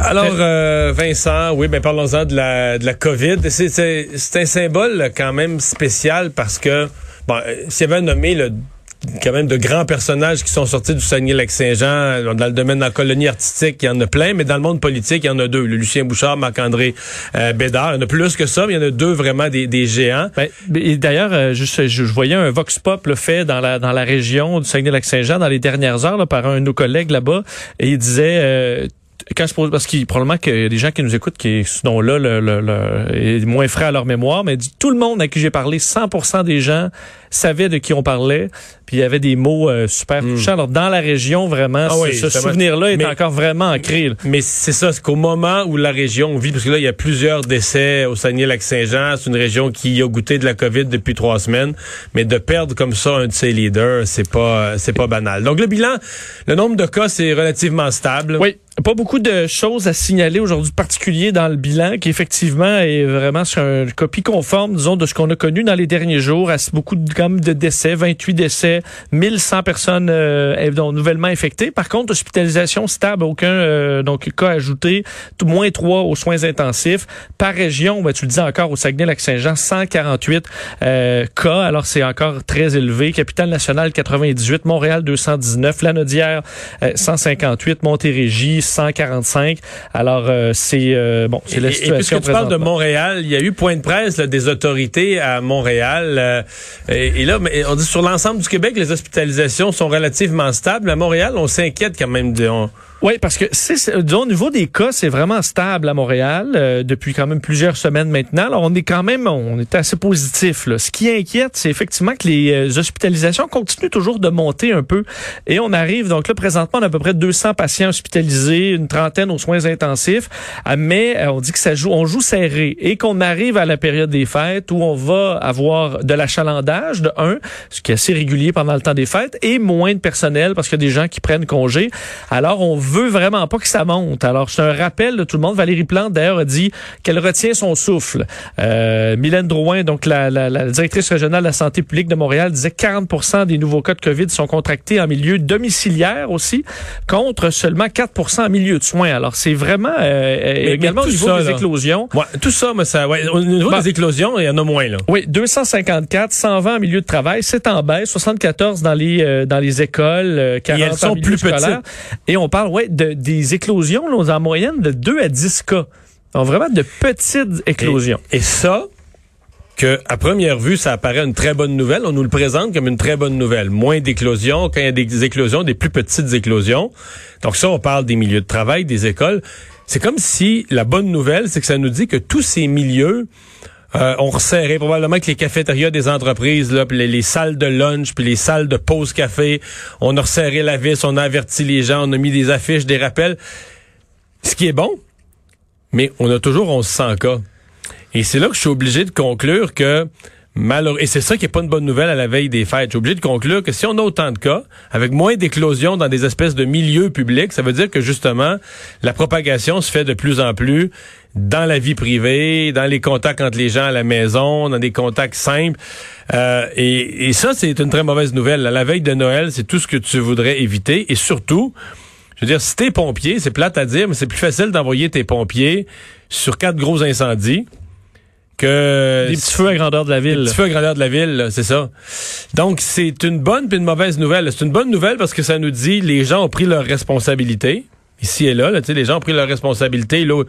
Alors, euh, Vincent, oui, ben parlons-en de la, de la COVID. C'est un symbole quand même spécial parce que, bon, euh, s'il y avait nommé quand même de grands personnages qui sont sortis du Saguenay-Lac-Saint-Jean. Dans le domaine de la colonie artistique, il y en a plein, mais dans le monde politique, il y en a deux. Le Lucien Bouchard, Marc-André euh, Bédard. Il y en a plus que ça, mais il y en a deux vraiment des, des géants. Ben, et d'ailleurs, euh, je, je, voyais un vox pop le fait dans la, dans la région du Saguenay-Lac-Saint-Jean dans les dernières heures là, par un de nos collègues là-bas, et il disait... Euh, quand je pose, parce qu'il probablement qu'il y a des gens qui nous écoutent qui sont là le, le, le, est moins frais à leur mémoire, mais dit, tout le monde à qui j'ai parlé, 100% des gens savaient de qui on parlait, puis il y avait des mots euh, super hmm. touchants. Alors dans la région, vraiment, ah ce, souvenir-là est encore vraiment ancré. Mais c'est ça, c'est qu'au moment où la région vit, parce que là il y a plusieurs décès au Saguenay-Lac-Saint-Jean, c'est une région qui a goûté de la COVID depuis trois semaines, mais de perdre comme ça un de ses leaders, c'est pas c'est pas banal. Donc le bilan, le nombre de cas c'est relativement stable. Oui. Pas beaucoup de choses à signaler aujourd'hui particulier dans le bilan qui effectivement est vraiment sur une copie conforme, disons, de ce qu'on a connu dans les derniers jours. Beaucoup de, comme de décès, 28 décès, 1100 personnes euh, nouvellement infectées. Par contre, hospitalisation stable, aucun euh, donc cas ajouté, moins 3 aux soins intensifs. Par région, ben, tu le dis encore, au Saguenay-Lac-Saint-Jean, 148 euh, cas. Alors, c'est encore très élevé. Capitale-Nationale, 98. Montréal, 219. Lanaudière, 158. Montérégie, 145. Alors, euh, c'est euh, bon, c'est la situation. Et puisque tu parles de Montréal, il y a eu point de presse des autorités à Montréal. Euh, et, là, on dit sur l'ensemble du Québec, les hospitalisations sont relativement stables. À Montréal, on s'inquiète quand même. De, oui, parce que au niveau des cas, c'est vraiment stable à Montréal euh, depuis quand même plusieurs semaines maintenant. Alors on est quand même, on est assez positif. Là. Ce qui inquiète, c'est effectivement que les euh, hospitalisations continuent toujours de monter un peu, et on arrive donc là présentement on a à peu près 200 patients hospitalisés, une trentaine aux soins intensifs, euh, mais on dit que ça joue, on joue serré et qu'on arrive à la période des fêtes où on va avoir de l'achalandage de un, ce qui est assez régulier pendant le temps des fêtes, et moins de personnel parce qu'il y a des gens qui prennent congé. Alors on veut vraiment pas que ça monte. Alors, c'est un rappel de tout le monde. Valérie Plante, d'ailleurs, a dit qu'elle retient son souffle. Euh, Mylène Drouin, donc la, la, la, directrice régionale de la santé publique de Montréal, disait que 40% des nouveaux cas de COVID sont contractés en milieu domiciliaire aussi, contre seulement 4% en milieu de soins. Alors, c'est vraiment euh, également au niveau des éclosions. Ouais, tout ça, mais ça, ouais, au niveau des éclosions, il y en a moins. Là. Oui, 254, 120 en milieu de travail, c'est en baisse, 74 dans les euh, dans les écoles, 40 Et elles sont plus petites. Et on parle, ouais, de, des éclosions là, en moyenne de 2 à 10 cas. Donc vraiment de petites éclosions. Et, ça, que à première vue, ça apparaît une très bonne nouvelle. On nous le présente comme une très bonne nouvelle. Moins d'éclosions, quand il y a des éclosions, des plus petites éclosions. Donc ça, on parle des milieux de travail, des écoles. C'est comme si la bonne nouvelle, c'est que ça nous dit que tous ces milieux euh, ont resserré probablement que les cafétérias des entreprises, là, les, les, salles de lunch, puis les salles de pause café, on a resserré la vis, on a averti les gens, on a mis des affiches, des rappels. Ce qui est bon, mais on a toujours 1100 cas. Et c'est là que je suis obligé de conclure que Malheureux. Et c'est ça qui est pas une bonne nouvelle à la veille des fêtes. Je suis obligé de conclure que si on a autant de cas, avec moins d'éclosions dans des espèces de milieux publics, ça veut dire que justement, la propagation se fait de plus en plus dans la vie privée, dans les contacts entre les gens à la maison, dans des contacts simples. Euh, et, ça, c'est une très mauvaise nouvelle. À la veille de Noël, c'est tout ce que tu voudrais éviter. Et surtout, je veux dire, si t'es pompier, c'est plate à dire, mais c'est plus facile d'envoyer tes pompiers sur quatre gros incendies que des petits feux à grandeur de la ville. Des petits feux à grandeur de la ville, c'est ça. Donc c'est une bonne puis une mauvaise nouvelle. C'est une bonne nouvelle parce que ça nous dit les gens ont pris leurs responsabilités ici et là. là les gens ont pris leurs responsabilités. Là,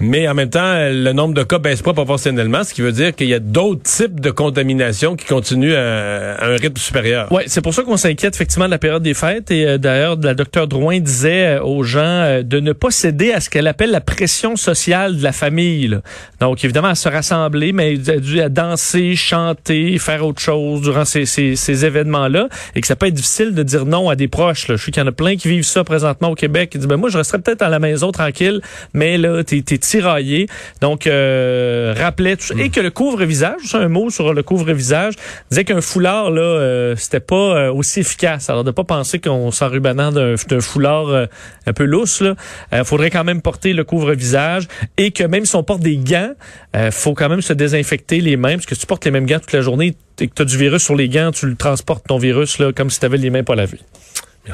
mais en même temps, le nombre de cas baisse pas proportionnellement, ce qui veut dire qu'il y a d'autres types de contamination qui continuent à, un rythme supérieur. Oui, c'est pour ça qu'on s'inquiète effectivement de la période des fêtes. Et euh, d'ailleurs, la docteur Drouin disait euh, aux gens euh, de ne pas céder à ce qu'elle appelle la pression sociale de la famille. Donc, évidemment, à se rassembler, mais à danser, chanter, faire autre chose durant ces, événements-là. Et que ça peut être difficile de dire non à des proches. Là. Je sais qu'il y en a plein qui vivent ça présentement au Québec. Qui disent, ben, moi, je resterais peut-être à la maison tranquille, mais là, t'es tiraillé. Donc, euh, rappelait tout ça. Et que le couvre-visage, c'est un mot sur le couvre-visage, disait qu'un foulard, là, euh, c'était pas euh, aussi efficace. Alors, de pas penser qu'on s'enrubanant d'un foulard euh, un peu lousse, là. Il faudrait quand même porter le couvre-visage et que même si on porte des gants, faut quand même se désinfecter les mains parce que si tu portes les mêmes gants toute la journée et que tu as du virus sur les gants, tu le transportes ton virus là, comme si tu avais les mains pas lavées.